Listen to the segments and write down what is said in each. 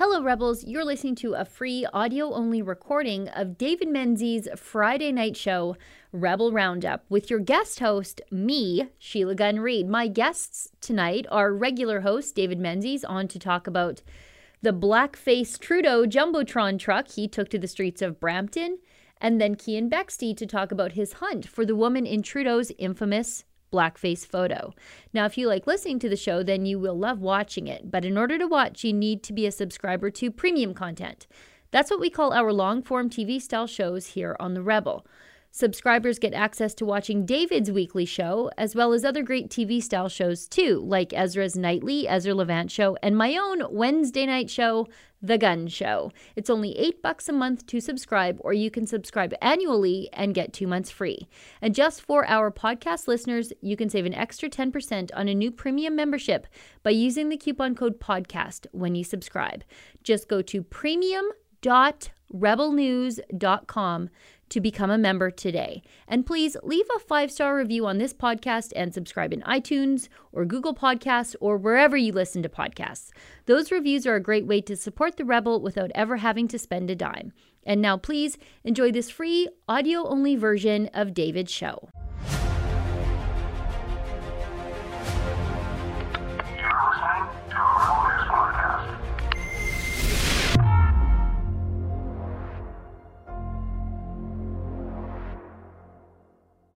Hello, Rebels. You're listening to a free audio only recording of David Menzies' Friday night show, Rebel Roundup, with your guest host, me, Sheila Gunn Reid. My guests tonight are regular host David Menzies, on to talk about the blackface Trudeau Jumbotron truck he took to the streets of Brampton, and then Keean Bexte to talk about his hunt for the woman in Trudeau's infamous blackface photo. Now, if you like listening to the show, then you will love watching it. But in order to watch, you need to be a subscriber to premium content. That's what we call our long form TV style shows here on The Rebel. Subscribers get access to watching David's weekly show, as well as other great TV style shows too, like Ezra's Nightly, Ezra Levant Show, and my own Wednesday night show, The Gun Show. It's only eight bucks a month to subscribe, or you can subscribe annually and get two months free. And just for our podcast listeners, you can save an extra 10% on a new premium membership by using the coupon code PODCAST when you subscribe. Just go to premium.rebelnews.com to become a member today. And please leave a five star review on this podcast and subscribe in iTunes or Google Podcasts or wherever you listen to podcasts. Those reviews are a great way to support the Rebel without ever having to spend a dime. And now, please enjoy this free audio only version of David's show.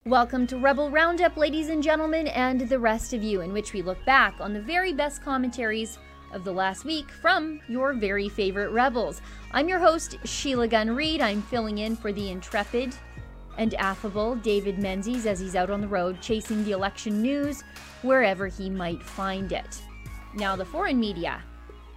Welcome to Rebel Roundup, ladies and gentlemen, and the rest of you, in which we look back on the very best commentaries of the last week from your very favorite Rebels. I'm your host, Sheila Gunn Reid. I'm filling in for the intrepid and affable David Menzies as he's out on the road chasing the election news wherever he might find it. Now, the foreign media.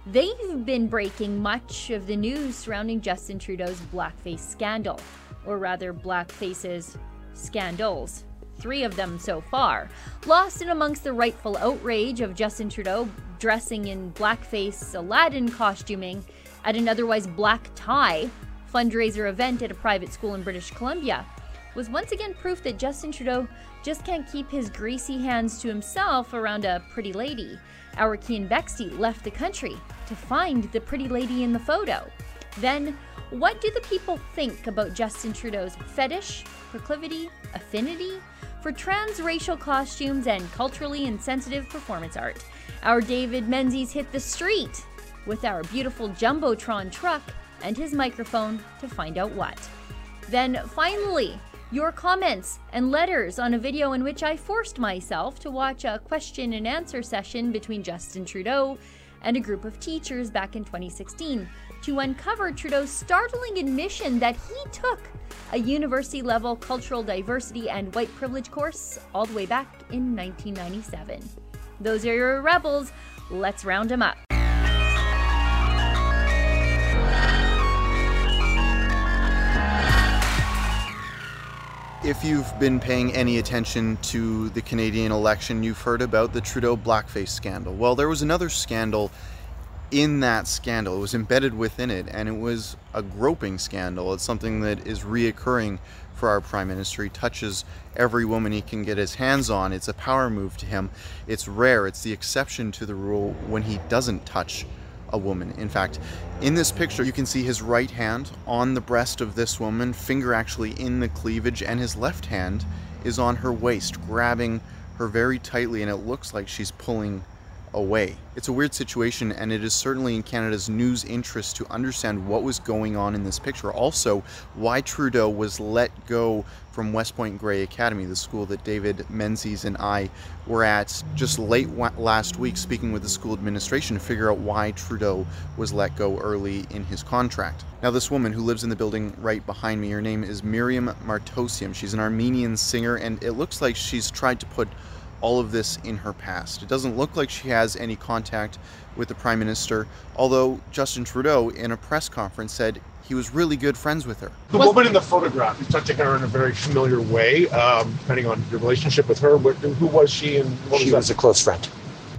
They've been breaking much of the news surrounding Justin Trudeau's blackface scandal, or rather, blackface's scandals. Three of them so far. Lost in amongst the rightful outrage of Justin Trudeau dressing in blackface Aladdin costuming at an otherwise black tie fundraiser event at a private school in British Columbia was once again proof that Justin Trudeau just can't keep his greasy hands to himself around a pretty lady. Our Keean Bexte left the country to find the pretty lady in the photo. Then, what do the people think about Justin Trudeau's fetish proclivity, affinity for transracial costumes and culturally insensitive performance art. Our David Menzies hit the street with our beautiful Jumbotron truck and his microphone to find out what. Then finally, your comments and letters on a video in which I forced myself to watch a question and answer session between Justin Trudeau and a group of teachers back in 2016 to uncover Trudeau's startling admission that he took a university level cultural diversity and white privilege course all the way back in 1997. Those are your rebels. Let's round them up. If you've been paying any attention to the Canadian election, you've heard about the Trudeau blackface scandal. Well, there was another scandal in that scandal. It was embedded within it, and it was a groping scandal. It's something that is reoccurring for our prime minister. He touches every woman he can get his hands on. It's a power move to him. It's rare. It's the exception to the rule when he doesn't touch a woman. In fact, in this picture, you can see his right hand on the breast of this woman, finger actually in the cleavage, and his left hand is on her waist, grabbing her very tightly, and it looks like she's pulling away. It's a weird situation, and it is certainly in Canada's news interest to understand what was going on in this picture. Also, why Trudeau was let go from West Point Grey Academy, the school that David Menzies and I were at just late last week, speaking with the school administration to figure out why Trudeau was let go early in his contract. Now, this woman who lives in the building right behind me, her name is Miriam Martosian. She's an Armenian singer, and it looks like she's tried to put all of this in her past. It doesn't look like she has any contact with the Prime Minister, although Justin Trudeau, in a press conference, said he was really good friends with her. The woman in the photograph, you touching her in a very familiar way, um, depending on your relationship with her. Who was she and what she was, was a close friend.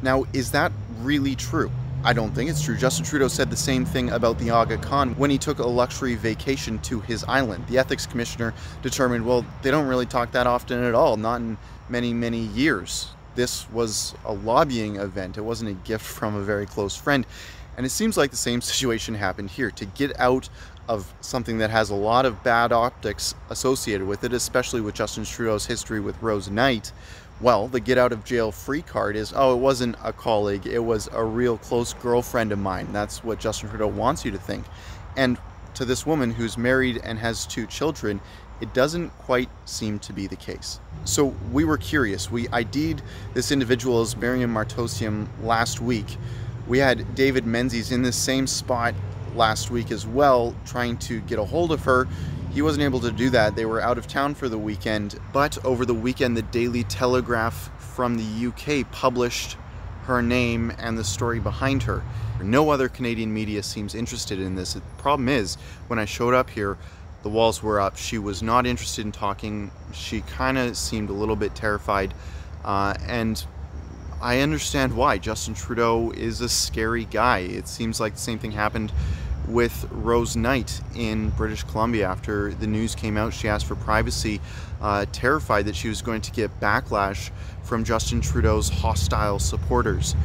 Now, is that really true? I don't think it's true. Justin Trudeau said the same thing about the Aga Khan when he took a luxury vacation to his island. The ethics commissioner determined, well, they don't really talk that often at all, not in many, many years. This was a lobbying event, it wasn't a gift from a very close friend. And it seems like the same situation happened here. To get out of something that has a lot of bad optics associated with it, especially with Justin Trudeau's history with Rose Knight, well, the get out of jail free card is oh, it wasn't a colleague, it was a real close girlfriend of mine. That's what Justin Trudeau wants you to think. And to this woman who's married and has two children, it doesn't quite seem to be the case. So we were curious. We ID'd this individual as Miriam Martosium last week. We had David Menzies in the same spot last week as well, trying to get a hold of her. He wasn't able to do that. They were out of town for the weekend. But over the weekend, the Daily Telegraph from the UK published her name and the story behind her. No other Canadian media seems interested in this. The problem is, when I showed up here, the walls were up. She was not interested in talking. She kind of seemed a little bit terrified. Uh, and I understand why. Justin Trudeau is a scary guy. It seems like the same thing happened with Rose Knight in British Columbia after the news came out. She asked for privacy, uh, terrified that she was going to get backlash from Justin Trudeau's hostile supporters.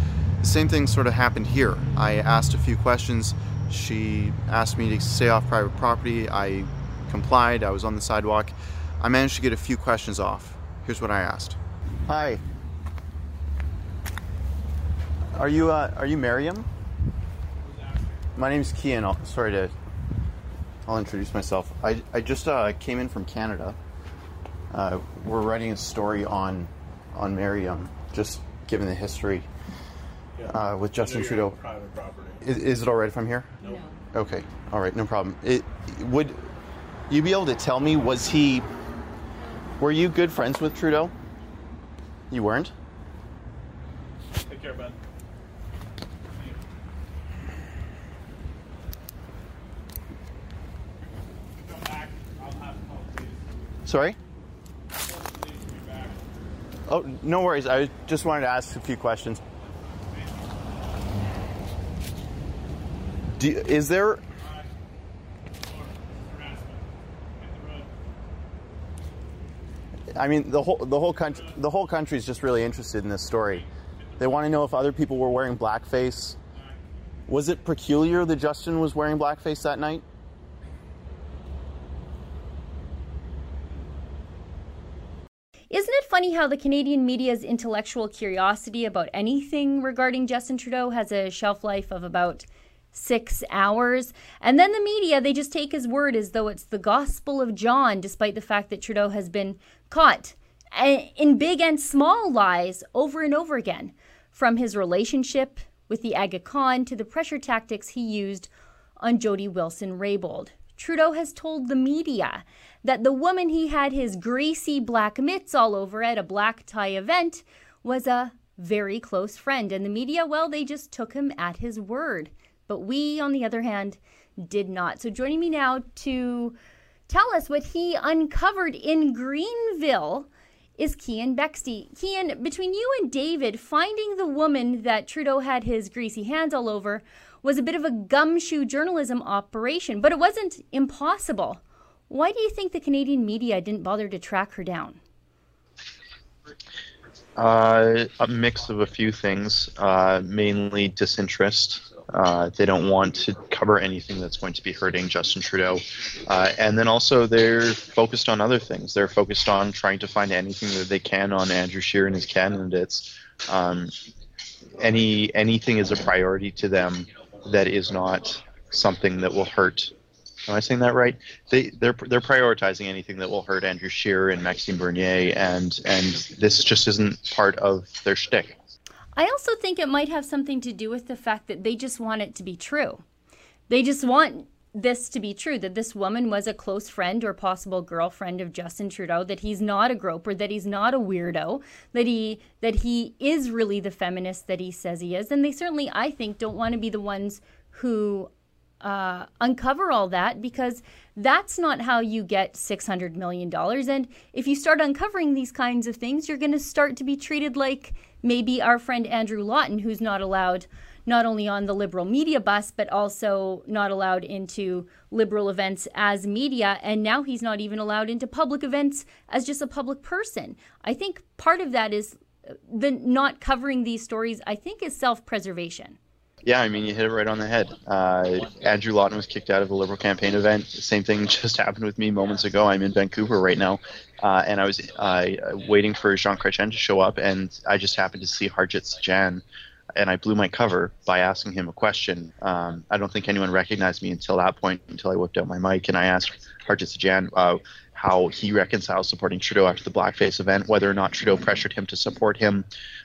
The same thing sort of happened here. I asked a few questions. She asked me to stay off private property. I complied. I was on the sidewalk. I managed to get a few questions off. Here's what I asked. Hi. Are you uh, are you Miriam? My name's Keean. I'll, sorry to. I'll introduce myself. I, I just uh, came in from Canada. Uh, we're writing a story on on Miriam, just given the history uh, with Justin Trudeau. Private property. Is, is it all right if I'm here? Nope. Okay. All right. No problem. It would you be able to tell me was he were you good friends with Trudeau? You weren't? Take care, Ben. Come back. I'll have to call the police. Sorry? Call the police when you're back. Oh, no worries. I just wanted to ask a few questions. Do, is there Alright. Or harassment. Hit the road. I mean the whole the whole country the whole country is just really interested in this story. They want to know if other people were wearing blackface. Was it peculiar that Justin was wearing blackface that night? Isn't it funny how the Canadian media's intellectual curiosity about anything regarding Justin Trudeau has a shelf life of about six hours? And then the media, they just take his word as though it's the Gospel of John, despite the fact that Trudeau has been caught eh, in big and small lies over and over again. From his relationship with the Aga Khan to the pressure tactics he used on Jody Wilson Raybould. Trudeau has told the media that the woman he had his greasy black mitts all over at a black tie event was a very close friend. And the media, well, they just took him at his word. But we, on the other hand, did not. So joining me now to tell us what he uncovered in Greenville is Keean Bexte. Keean, between you and David, finding the woman that Trudeau had his greasy hands all over was a bit of a gumshoe journalism operation, but it wasn't impossible. Why do you think the Canadian media didn't bother to track her down? Uh, a mix of a few things, uh, mainly disinterest. Uh, they don't want to cover anything that's going to be hurting Justin Trudeau. Uh, and then also, they're focused on other things. They're focused on trying to find anything that they can on Andrew Scheer and his candidates. Um, any anything is a priority to them that is not something that will hurt. Am I saying that right? They they're they're prioritizing anything that will hurt Andrew Scheer and Maxime Bernier, and and this just isn't part of their shtick. I also think it might have something to do with the fact that they just want it to be true. They just want this to be true that this woman was a close friend or possible girlfriend of Justin Trudeau that he's not a groper that he's not a weirdo that he that he is really the feminist that he says he is and they certainly I think don't want to be the ones who uh, uncover all that because that's not how you get $600 million. And if you start uncovering these kinds of things, you're going to start to be treated like maybe our friend Andrew Lawton, who's not allowed not only on the liberal media bus, but also not allowed into liberal events as media. And now he's not even allowed into public events as just a public person. I think part of that is uh, the not covering these stories, I think, is self preservation. Yeah, I mean, you hit it right on the head. Uh, Andrew Lawton was kicked out of a Liberal campaign event. Same thing just happened with me moments ago. I'm in Vancouver right now, uh, and I was uh, waiting for Jean Chrétien to show up, and I just happened to see Harjit Sajjan, and I blew my cover by asking him a question. Um, I don't think anyone recognized me until that point, until I whipped out my mic, and I asked Harjit Sajjan uh, how he reconciles supporting Trudeau after the blackface event, whether or not Trudeau pressured him to support him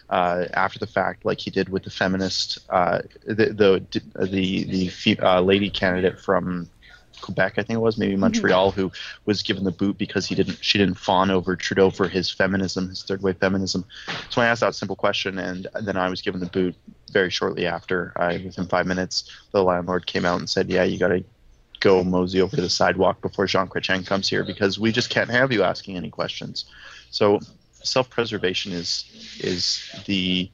uh, after the fact, like he did with the feminist, uh, the the the, the uh, lady candidate from Quebec, I think it was, maybe mm-hmm. Montreal, who was given the boot because he didn't, she didn't fawn over Trudeau for his feminism, his third wave feminism. So I asked that simple question, and then I was given the boot very shortly after. I, within five minutes, the landlord came out and said, "Yeah, you got to go mosey over the sidewalk before Jean Chrétien comes here because we just can't have you asking any questions." So self-preservation is is the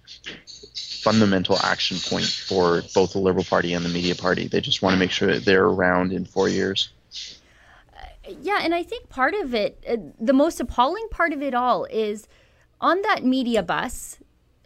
fundamental action point for both the Liberal Party and the Media Party. They just want to make sure that they're around in four years. Uh, yeah, and I think part of it, uh, the most appalling part of it all, is on that media bus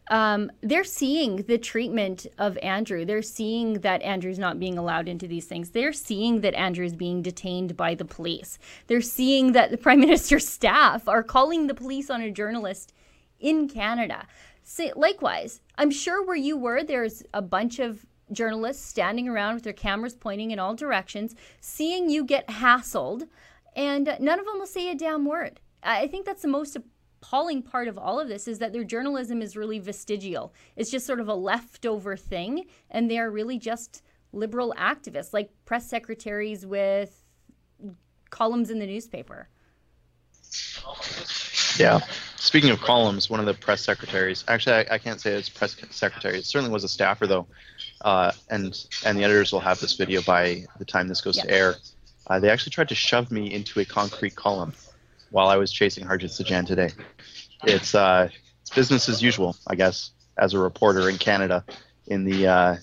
um, they're seeing the treatment of Andrew. They're seeing that Andrew's not being allowed into these things. They're seeing that Andrew's being detained by the police. They're seeing that the prime minister's staff are calling the police on a journalist in Canada. So, likewise, I'm sure where you were, there's a bunch of journalists standing around with their cameras pointing in all directions, seeing you get hassled, and none of them will say a damn word. I think that's the most appalling part of all of this is that their journalism is really vestigial. It's just sort of a leftover thing, and they are really just liberal activists, like press secretaries with columns in the newspaper. Yeah. Speaking of columns, one of the press secretaries, actually, I, I can't say it's press secretary. It certainly was a staffer, though. Uh, and and the editors will have this video by the time this goes to air. Uh, they actually tried to shove me into a concrete column while I was chasing Harjit Sajjan today. It's uh, it's business as usual, I guess, as a reporter in Canada, in the uh,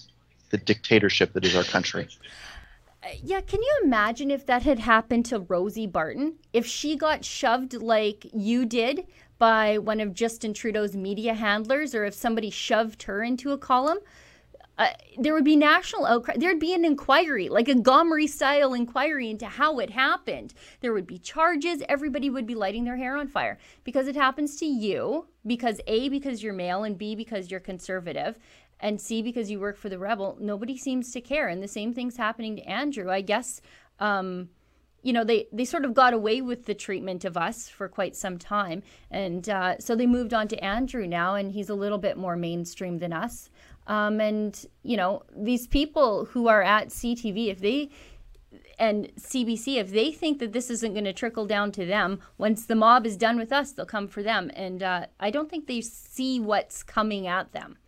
the dictatorship that is our country. Yeah, can you imagine if that had happened to Rosie Barton? If she got shoved like you did by one of Justin Trudeau's media handlers, or if somebody shoved her into a column? Uh, there would be national outcry. There'd be an inquiry, like a Gomery style inquiry into how it happened. There would be charges. Everybody would be lighting their hair on fire because it happens to you, because A, because you're male, and B, because you're conservative, and C, because you work for the rebel. Nobody seems to care. And the same thing's happening to Andrew. I guess. Um, you know they they sort of got away with the treatment of us for quite some time and uh, so they moved on to andrew now and he's a little bit more mainstream than us um, and you know these people who are at CTV, if they and CBC, if they think that this isn't going to trickle down to them, once the mob is done with us, they'll come for them. And uh, I don't think they see what's coming at them.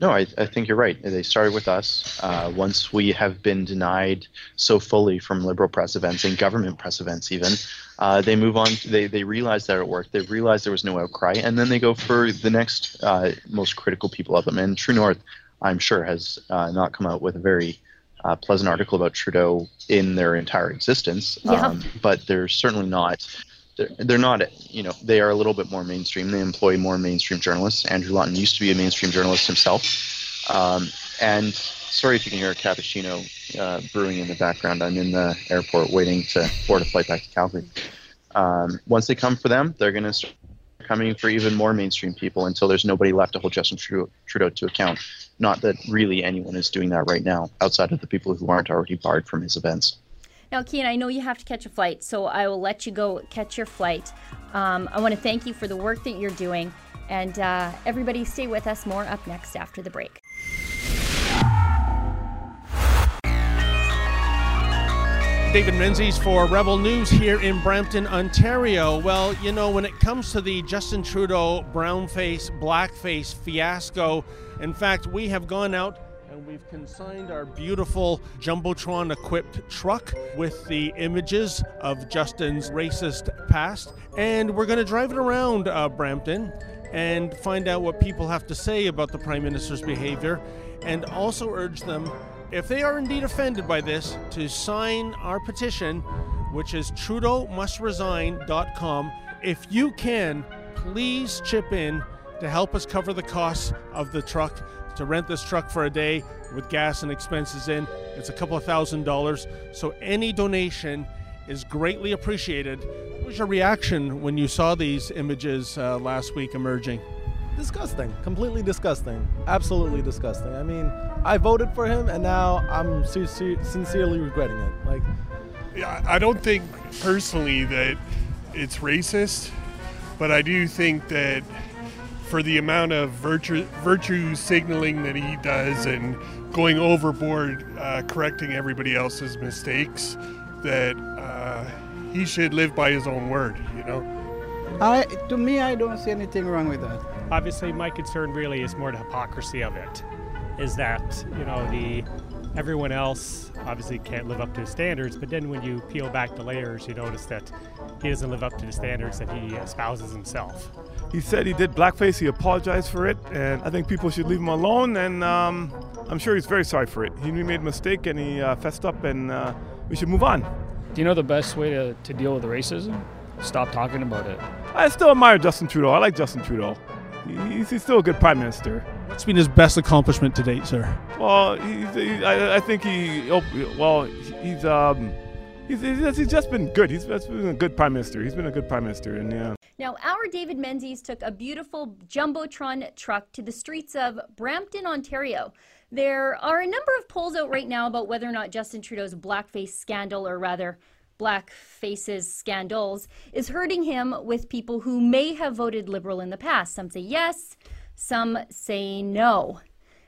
No, I, I, think you're right. They started with us. Uh, once we have been denied so fully from liberal press events and government press events, even, uh, they move on. They, they realize that it worked. They realize there was no outcry, and then they go for the next uh, most critical people of them. And True North, I'm sure, has uh, not come out with a very uh, pleasant article about Trudeau in their entire existence. Yeah. Um, but they're certainly not they're, they're not, you know, they are a little bit more mainstream. They employ more mainstream journalists. Andrew Lawton used to be a mainstream journalist himself. Um, and sorry if you can hear a cappuccino uh, brewing in the background. I'm in the airport waiting to board a flight back to Calgary. Um, once they come for them, they're going to start coming for even more mainstream people until there's nobody left to hold Justin Trudeau, to account. Not that really anyone is doing that right now, outside of the people who aren't already barred from his events. Now, Keean, I know you have to catch a flight, so I will let you go catch your flight. Um, I want to thank you for the work that you're doing. And uh, everybody, stay with us. More up next after the break. David Menzies for Rebel News here in Brampton, Ontario. Well, you know, when it comes to the Justin Trudeau brownface, blackface fiasco, in fact, we have gone out and we've consigned our beautiful Jumbotron equipped truck with the images of Justin's racist past. And we're going to drive it around uh, Brampton and find out what people have to say about the Prime Minister's behavior and also urge them, if they are indeed offended by this, to sign our petition, which is trudeauMustResign.com. If you can, please chip in to help us cover the costs of the truck to rent this truck for a day with gas and expenses in. It's a couple of thousand dollars. So any donation is greatly appreciated. What was your reaction when you saw these images uh, last week emerging? Disgusting. Completely disgusting. Absolutely disgusting. I mean, I voted for him and now I'm sin- sincerely regretting it. Like, yeah, I don't think personally that it's racist, but I do think that for the amount of virtue, virtue signaling that he does and going overboard, uh, correcting everybody else's mistakes, that uh, he should live by his own word, you know? I, to me, I don't see anything wrong with that. Obviously, my concern really is more the hypocrisy of it. Is that, you know, the everyone else obviously can't live up to the standards, but then when you peel back the layers, you notice that he doesn't live up to the standards that he espouses himself. He said he did blackface, he apologized for it, and I think people should leave him alone, and um, I'm sure he's very sorry for it. He made a mistake and he uh, fessed up, and uh, we should move on. Do you know the best way to, to deal with racism? Stop talking about it. I still admire Justin Trudeau. I like Justin Trudeau. He's, he's still a good prime minister. What's been his best accomplishment to date, sir? Well, he's, he, I, I, think he. Oh, well, he's um, he's, he's just been good. He's, he's been a good prime minister. He's been a good prime minister, and yeah. Now, our David Menzies took a beautiful jumbotron truck to the streets of Brampton, Ontario. There are a number of polls out right now about whether or not Justin Trudeau's blackface scandal, or rather, black faces scandals, is hurting him with people who may have voted Liberal in the past. Some say yes, some say no.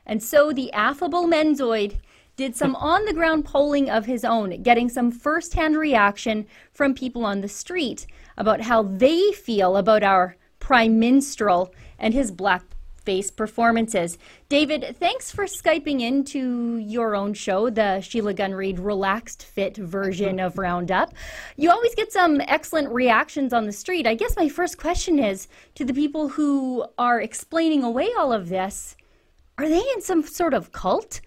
And so the affable Menzoid did some on the ground polling of his own, getting some first hand reaction from people on the street about how they feel about our prime minstrel and his black face performances. David, thanks for Skyping into your own show, the Sheila Gunn Reid Relaxed Fit version of Roundup. You always get some excellent reactions on the street. I guess my first question is to the people who are explaining away all of this are they in some sort of cult?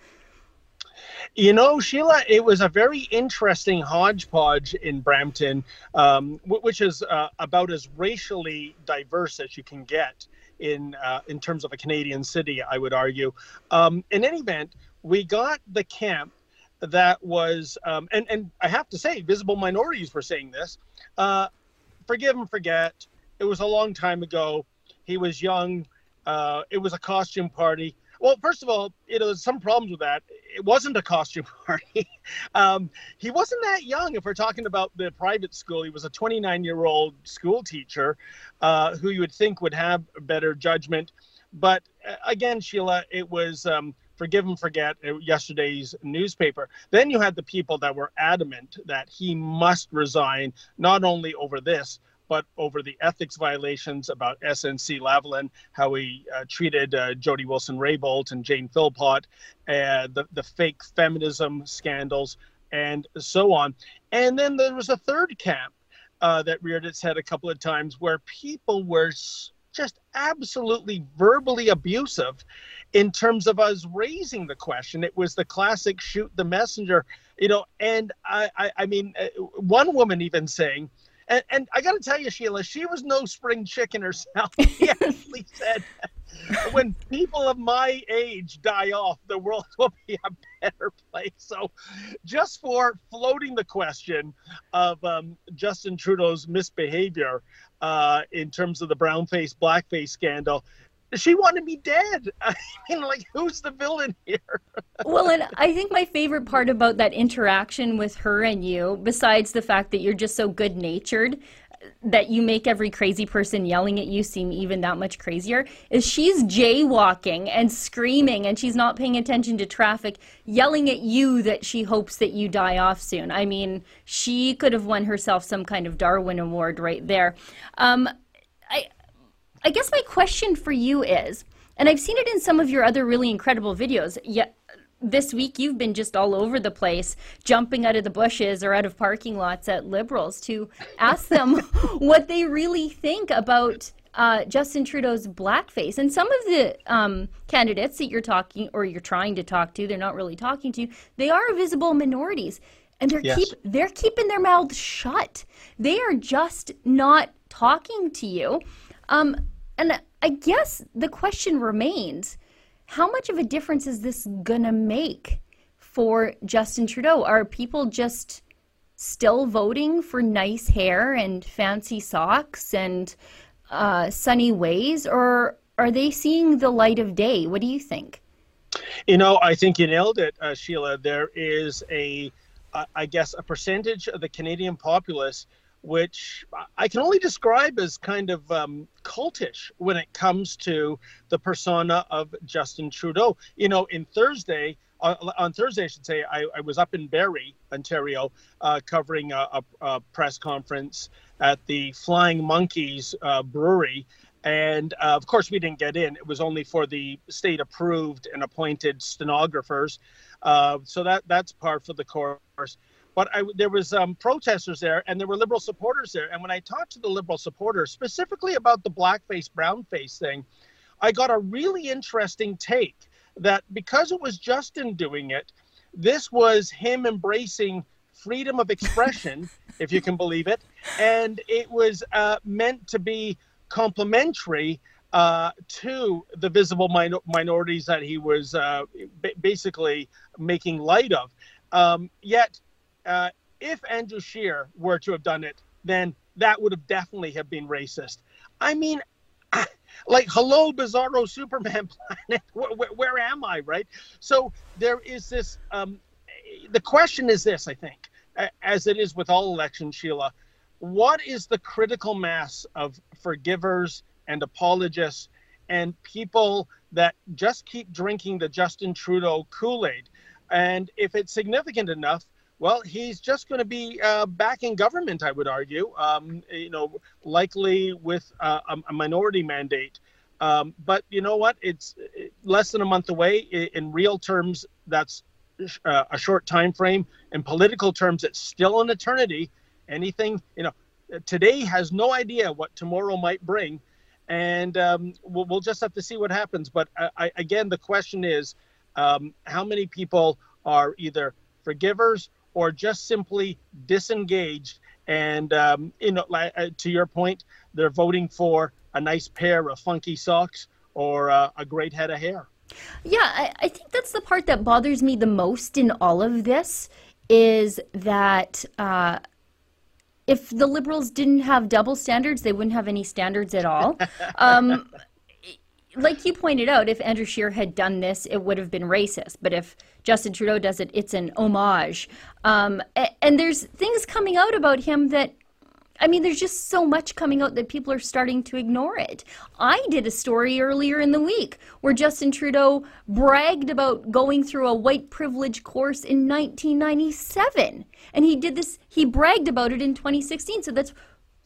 You know, Sheila, it was a very interesting hodgepodge in Brampton, um, which is uh, about as racially diverse as you can get in uh, in terms of a Canadian city. I would argue. Um, in any event, we got the camp that was, um, and and I have to say, visible minorities were saying this. Uh, forgive and forget. It was a long time ago. He was young. Uh, it was a costume party. Well, first of all, you know, there's some problems with that. It wasn't a costume party. um, he wasn't that young. If we're talking about the private school, he was a 29 year old school teacher uh, who you would think would have better judgment. But uh, again, Sheila, it was um, forgive and forget uh, yesterday's newspaper. Then you had the people that were adamant that he must resign, not only over this, but over the ethics violations about SNC Lavalin, how he uh, treated uh, Jody Wilson Raybould and Jane Philpott, uh, the, the fake feminism scandals, and so on. And then there was a third camp uh, that reared its head a couple of times where people were just absolutely verbally abusive in terms of us raising the question. It was the classic shoot the messenger, you know, and I, I, I mean, uh, one woman even saying, and, and I got to tell you, Sheila, she was no spring chicken herself. She actually said, when people of my age die off, the world will be a better place. So, just for floating the question of um, Justin Trudeau's misbehavior uh, in terms of the brown face, blackface scandal, she wanted be dead. I mean, like, who's the villain here? well, and I think my favorite part about that interaction with her and you, besides the fact that you're just so good natured, that you make every crazy person yelling at you seem even that much crazier is she's jaywalking and screaming and she's not paying attention to traffic yelling at you that she hopes that you die off soon i mean she could have won herself some kind of darwin award right there um, I, I guess my question for you is, and I've seen it in some of your other really incredible videos, yet this week you've been just all over the place, jumping out of the bushes or out of parking lots at liberals to ask them what they really think about uh, Justin Trudeau's blackface. And some of the um, candidates that you're talking or you're trying to talk to, they're not really talking to, you, they are visible minorities. And they're yes. keep they're keeping their mouths shut. They are just not talking to you. Um, and I guess the question remains how much of a difference is this going to make for Justin Trudeau? Are people just still voting for nice hair and fancy socks and uh, sunny ways, or are they seeing the light of day? What do you think? You know, I think you nailed it, uh, Sheila. There is a, uh, I guess, a percentage of the Canadian populace which I can only describe as kind of um, cultish when it comes to the persona of Justin Trudeau. You know, in Thursday, uh, on Thursday, I should say, I, I was up in Barrie, Ontario, uh, covering a, a, a, press conference at the Flying Monkeys uh, Brewery. And uh, of course, we didn't get in. It was only for the state approved and appointed stenographers. Uh, so that that's part for the course but I, there was um, protesters there and there were liberal supporters there. And when i talked to the liberal supporters specifically about the blackface brownface thing i got a really interesting take that because it was justin doing it this was him embracing freedom of expression if you can believe it and it was uh, meant to be complementary uh, to the visible min- minorities that he was uh, b- basically making light of. Um, yet uh, if Andrew Scheer were to have done it, then that would have definitely have been racist. I mean, like hello bizarro superman planet where, where, where, am i right so there is this um, the question is this i think as it is with all elections sheila what is the critical mass of forgivers and apologists and people that just keep drinking the justin trudeau kool-aid and if it's significant enough well, he's just going to be uh, back in government, I would argue. Um, you know, likely with uh, a, minority mandate. Um, but you know what? It's less than a month away. In real terms, that's uh, a short time frame. In political terms, it's still an eternity. Anything, you know, today has no idea what tomorrow might bring, and um, we'll, we'll, just have to see what happens. But uh, I, again, the question is, um, how many people are either forgivers or just simply disengaged. And um, you know, like, uh, to your point, they're voting for a nice pair of funky socks or uh, a great head of hair. Yeah, I, I, think that's the part that bothers me the most in all of this is that uh, if the liberals didn't have double standards, they wouldn't have any standards at all. Um, like you pointed out, if Andrew Scheer had done this, it would have been racist. But if Justin Trudeau does it, it's an homage. Um, and there's things coming out about him that, I mean, there's just so much coming out that people are starting to ignore it. I did a story earlier in the week where Justin Trudeau bragged about going through a white privilege course in 1997. And he did this, he bragged about it in 2016. So that's,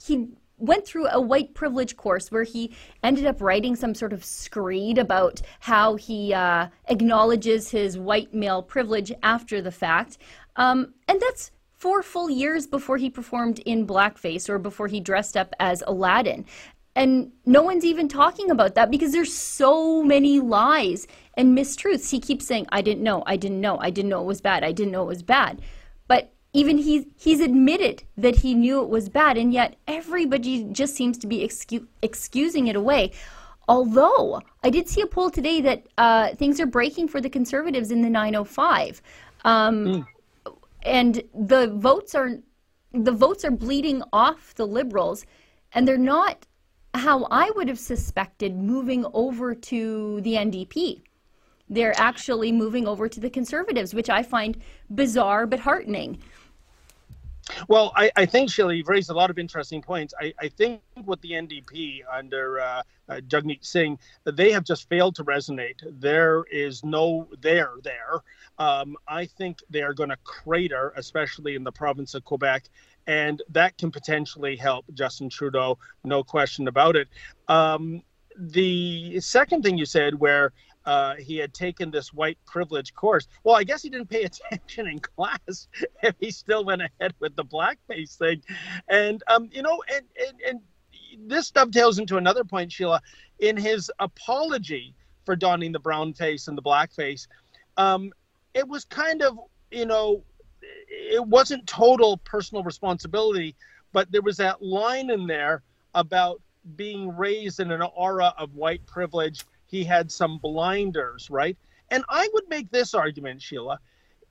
he went through a white privilege course where he ended up writing some sort of screed about how he uh, acknowledges his white male privilege after the fact. Um, and that's four full years before he performed in blackface or before he dressed up as Aladdin. And no one's even talking about that because there's so many lies and mistruths. He keeps saying, I didn't know, I didn't know, I didn't know it was bad, I didn't know it was bad. Even he's he's admitted that he knew it was bad and yet everybody just seems to be excu- excusing it away. Although i did see a poll today that uh, things are breaking for the conservatives in the 905 um, mm. and the votes are the votes are bleeding off the liberals and they're not how i would have suspected moving over to the ndp they're actually moving over to the conservatives which i find bizarre but heartening well, I, I think, Sheila, you've raised a lot of interesting points. I, I think with the NDP under uh, uh, Jagmeet Singh, they have just failed to resonate. There is no there there. Um, I think they are going to crater, especially in the province of Quebec, and that can potentially help Justin Trudeau, no question about it. Um, the second thing you said, where uh, he had taken this white privilege course. Well, I guess he didn't pay attention in class if he still went ahead with the blackface thing. And, um, you know, and, and, and this dovetails into another point, Sheila. In his apology for donning the brown face and the blackface, um, it was kind of, you know, it wasn't total personal responsibility, but there was that line in there about being raised in an aura of white privilege he had some blinders, right? And I would make this argument, Sheila,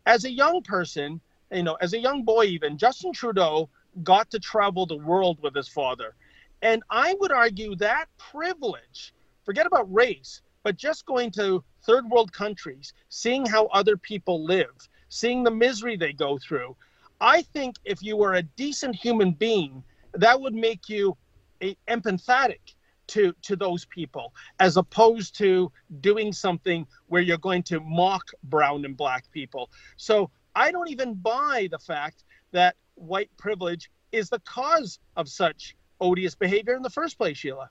as a young person, you know, as a young boy, even Justin Trudeau got to travel the world with his father. And I would argue that privilege, forget about race, but just going to third world countries, seeing how other people live, seeing the misery they go through. I think if you were a decent human being, that would make you a, empathetic to to those people as opposed to doing something where you're going to mock brown and black people so i don't even buy the fact that white privilege is the cause of such odious behavior in the first place sheila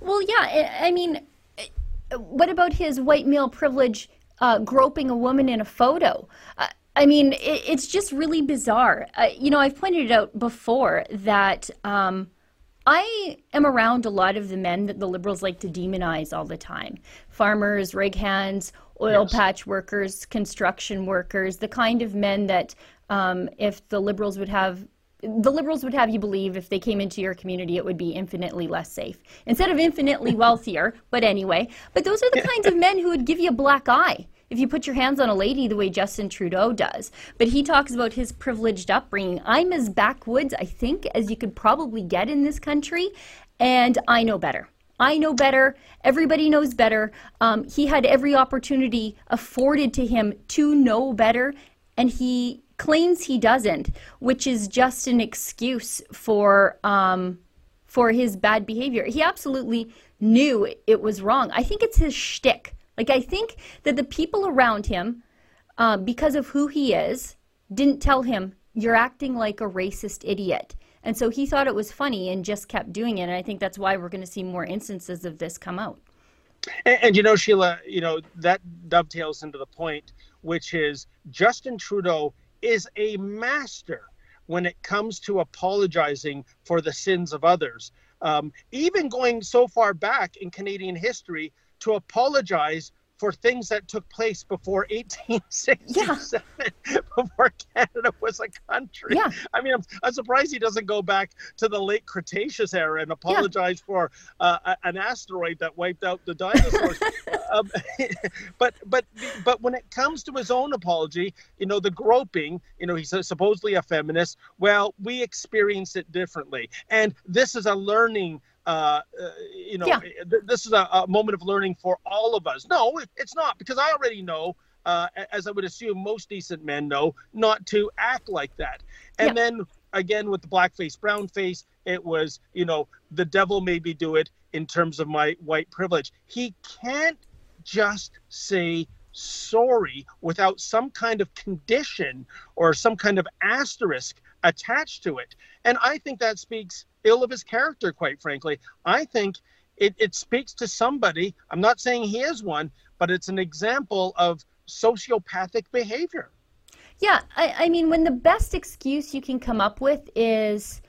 Well, yeah, I mean, what about his white male privilege uh, groping a woman in a photo? Uh, I mean, it, it's just really bizarre. Uh, you know, I've pointed it out before that um, I am around a lot of the men that the liberals like to demonize all the time. Farmers, rig hands, oil patch workers, construction workers, the kind of men that um, if the liberals would have the liberals would have you believe if they came into your community it would be infinitely less safe. Instead of infinitely wealthier but anyway but those are the kinds of men who would give you a black eye if you put your hands on a lady the way Justin Trudeau does but he talks about his privileged upbringing I'm as backwoods I think as you could probably get in this country and I know better I know better. Everybody knows better. Um, he had every opportunity afforded to him to know better, and he claims he doesn't, which is just an excuse for um, for his bad behavior. He absolutely knew it was wrong. I think it's his shtick. Like I think that the people around him, uh, because of who he is, didn't tell him you're acting like a racist idiot. And so he thought it was funny and just kept doing it. And I think that's why we're going to see more instances of this come out. And, and you know, Sheila, you know, that dovetails into the point, which is Justin Trudeau is a master when it comes to apologizing for the sins of others. Um, even going so far back in Canadian history to apologize for things that took place before 1867, before Canada was a country. Yeah. I mean, I'm, I'm surprised he doesn't go back to the late Cretaceous era and apologize for uh, a- an asteroid that wiped out the dinosaurs. um, but but but when it comes to his own apology, you know, the groping, you know, he's supposedly a feminist. Well, we experience it differently, and this is a learning. Uh, uh, you know, Yeah. th- this is a, a moment of learning for all of us. No, it- it's not because I already know. Uh, as I would assume most decent men know, not to act like that. And then again with the blackface, brown face, it was, you know, the devil made me do it in terms of my white privilege. He can't just say sorry without some kind of condition or some kind of asterisk attached to it. And I think that speaks ill of his character, quite frankly. I think it, it speaks to somebody, I'm not saying he is one, but it's an example of sociopathic behavior. Yeah, I, I mean, when the best excuse you can come up with is,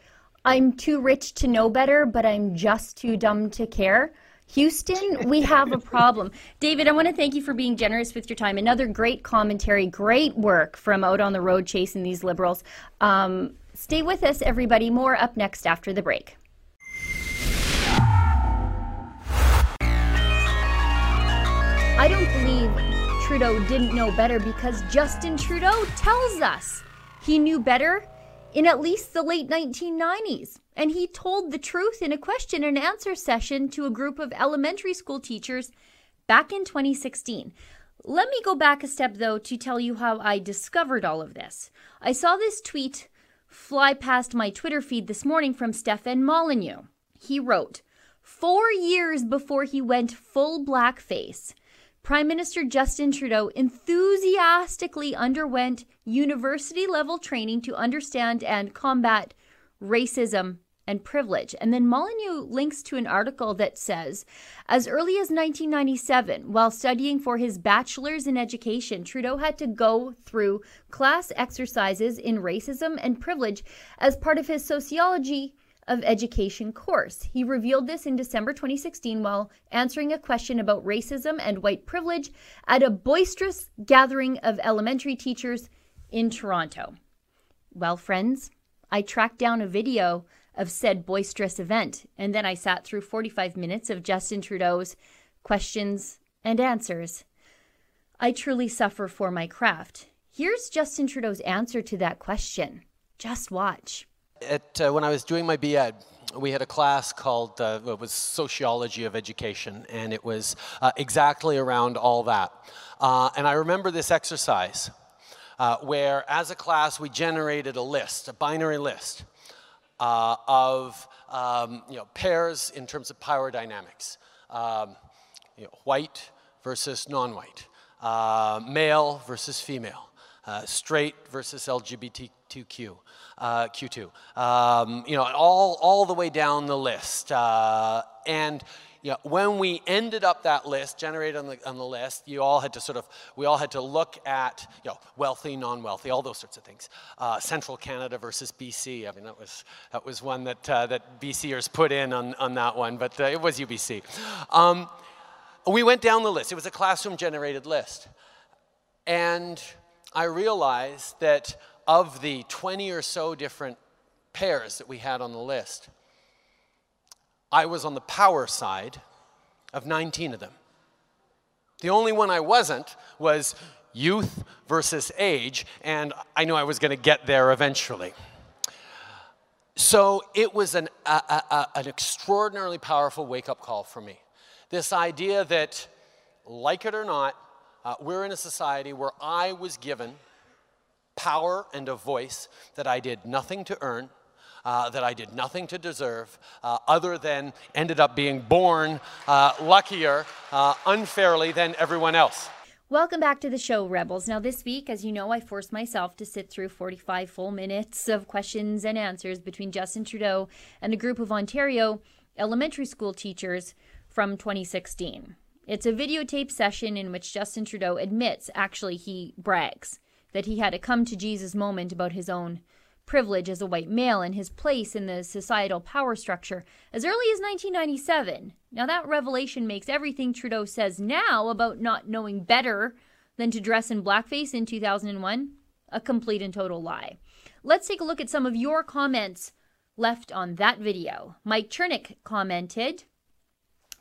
I'm too rich to know better, but I'm just too dumb to care. Houston, we have a problem. David, I want to thank you for being generous with your time. Another great commentary, great work from out on the road chasing these liberals. Um, stay with us, everybody. More up next after the break. I don't believe Trudeau didn't know better because Justin Trudeau tells us he knew better in at least the late 1990s. And he told the truth in a question and answer session to a group of elementary school teachers back in 2016. Let me go back a step though to tell you how I discovered all of this. I saw this tweet fly past my Twitter feed this morning from Stefan Molyneux. He wrote, Four years before he went full blackface, Prime Minister Justin Trudeau enthusiastically underwent university level training to understand and combat racism and privilege. And then Molyneux links to an article that says as early as 1997, while studying for his bachelor's in education, Trudeau had to go through class exercises in racism and privilege as part of his sociology of education course. He revealed this in December 2016 while answering a question about racism and white privilege at a boisterous gathering of elementary teachers in Toronto. Well, friends, I tracked down a video of said boisterous event, and then I sat through 45 minutes of Justin Trudeau's questions and answers. I truly suffer for my craft. Here's Justin Trudeau's answer to that question. Just watch. At, uh, when I was doing my BEd, we had a class called uh, it was sociology of education, and it was uh, exactly around all that. Uh, and I remember this exercise uh, where, as a class, we generated a list, a binary list uh, of um, you know pairs in terms of power dynamics, um, you know, white versus non-white, male versus female, straight versus LGBTQ uh, Q2. Um, you know, all, all the way down the list. Uh, and you know, when we ended up that list, generated on the, on the list, you all had to sort of, we all had to look at, you know, wealthy, non-wealthy, all those sorts of things. Uh, Central Canada versus BC. I mean, that was, that was one that, uh, that BCers put in on, on that one, but uh, it was UBC. Um, we went down the list. It was a classroom generated list. And I realized that of the 20 or so different pairs that we had on the list, I was on the power side of 19 of them. The only one I wasn't was youth versus age, and I knew I was going to get there eventually. So it was an, a, a, an extraordinarily powerful wake up call for me. This idea that, like it or not, uh, we're in a society where I was given power and a voice that I did nothing to earn, uh, that I did nothing to deserve, uh, other than ended up being born uh, luckier uh, unfairly than everyone else. Welcome back to the show, Rebels. Now, this week, as you know, I forced myself to sit through 45 full minutes of questions and answers between Justin Trudeau and a group of Ontario elementary school teachers from 2016. It's a videotape session in which Justin Trudeau admits, actually, he brags that he had a come to Jesus moment about his own privilege as a white male and his place in the societal power structure as early as 1997. Now, that revelation makes everything Trudeau says now about not knowing better than to dress in blackface in 2001 a complete and total lie. Let's take a look at some of your comments left on that video. Mike Chernick commented,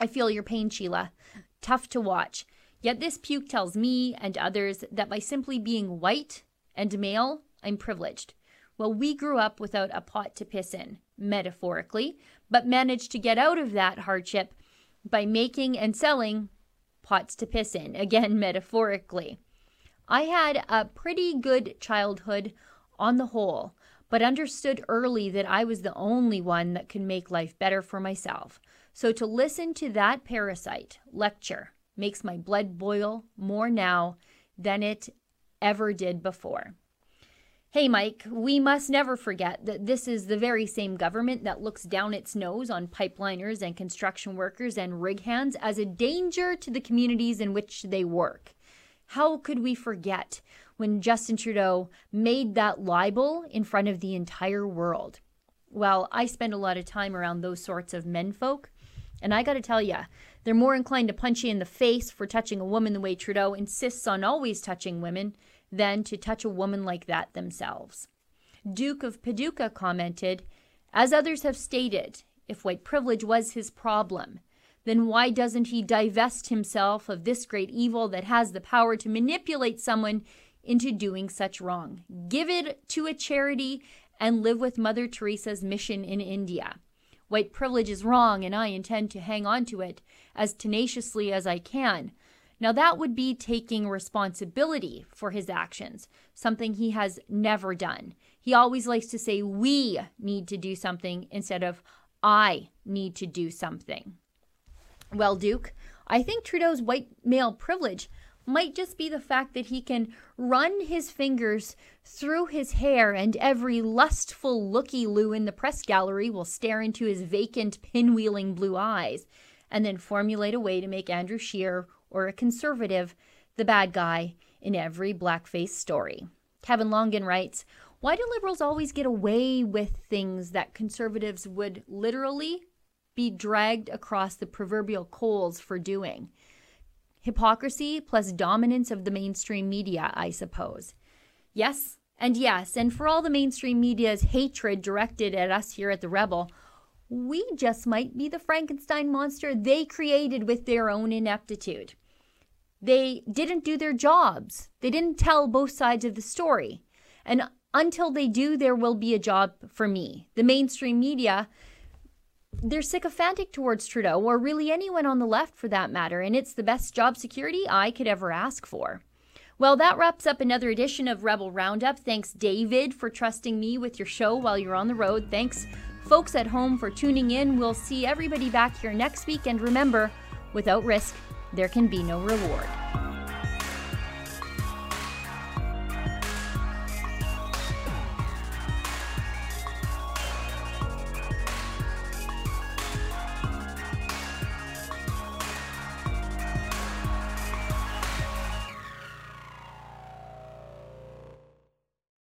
I feel your pain, Sheila. Tough to watch. Yet this puke tells me and others that by simply being white and male, I'm privileged. Well, we grew up without a pot to piss in, metaphorically, but managed to get out of that hardship by making and selling pots to piss in, again, metaphorically. I had a pretty good childhood on the whole, but understood early that I was the only one that could make life better for myself. So to listen to that parasite lecture makes my blood boil more now than it ever did before. Hey, Mike, we must never forget that this is the very same government that looks down its nose on pipeliners and construction workers and rig hands as a danger to the communities in which they work. How could we forget when Justin Trudeau made that libel in front of the entire world? Well, I spend a lot of time around those sorts of menfolk, and I got to tell you, they're more inclined to punch you in the face for touching a woman the way Trudeau insists on always touching women than to touch a woman like that themselves. Duke of Paducah commented, As others have stated, if white privilege was his problem, then why doesn't he divest himself of this great evil that has the power to manipulate someone into doing such wrong? Give it to a charity and live with Mother Teresa's mission in India. White privilege is wrong, and I intend to hang on to it as tenaciously as I can. Now, that would be taking responsibility for his actions, something he has never done. He always likes to say, We need to do something instead of I need to do something. Well, Duke, I think Trudeau's white male privilege might just be the fact that he can run his fingers through his hair and every lustful looky loo in the press gallery will stare into his vacant pinwheeling blue eyes and then formulate a way to make Andrew Scheer or a conservative the bad guy in every blackface story. Kevin Longan writes, why do liberals always get away with things that conservatives would literally be dragged across the proverbial coals for doing? Hypocrisy plus dominance of the mainstream media, I suppose. Yes, and yes, and for all the mainstream media's hatred directed at us here at The Rebel, we just might be the Frankenstein monster they created with their own ineptitude. They didn't do their jobs, they didn't tell both sides of the story. And until they do, there will be a job for me. The mainstream media, they're sycophantic towards Trudeau, or really anyone on the left for that matter, and it's the best job security I could ever ask for. Well, that wraps up another edition of Rebel Roundup. Thanks, David, for trusting me with your show while you're on the road. Thanks, folks at home, for tuning in. We'll see everybody back here next week. And remember, without risk, there can be no reward.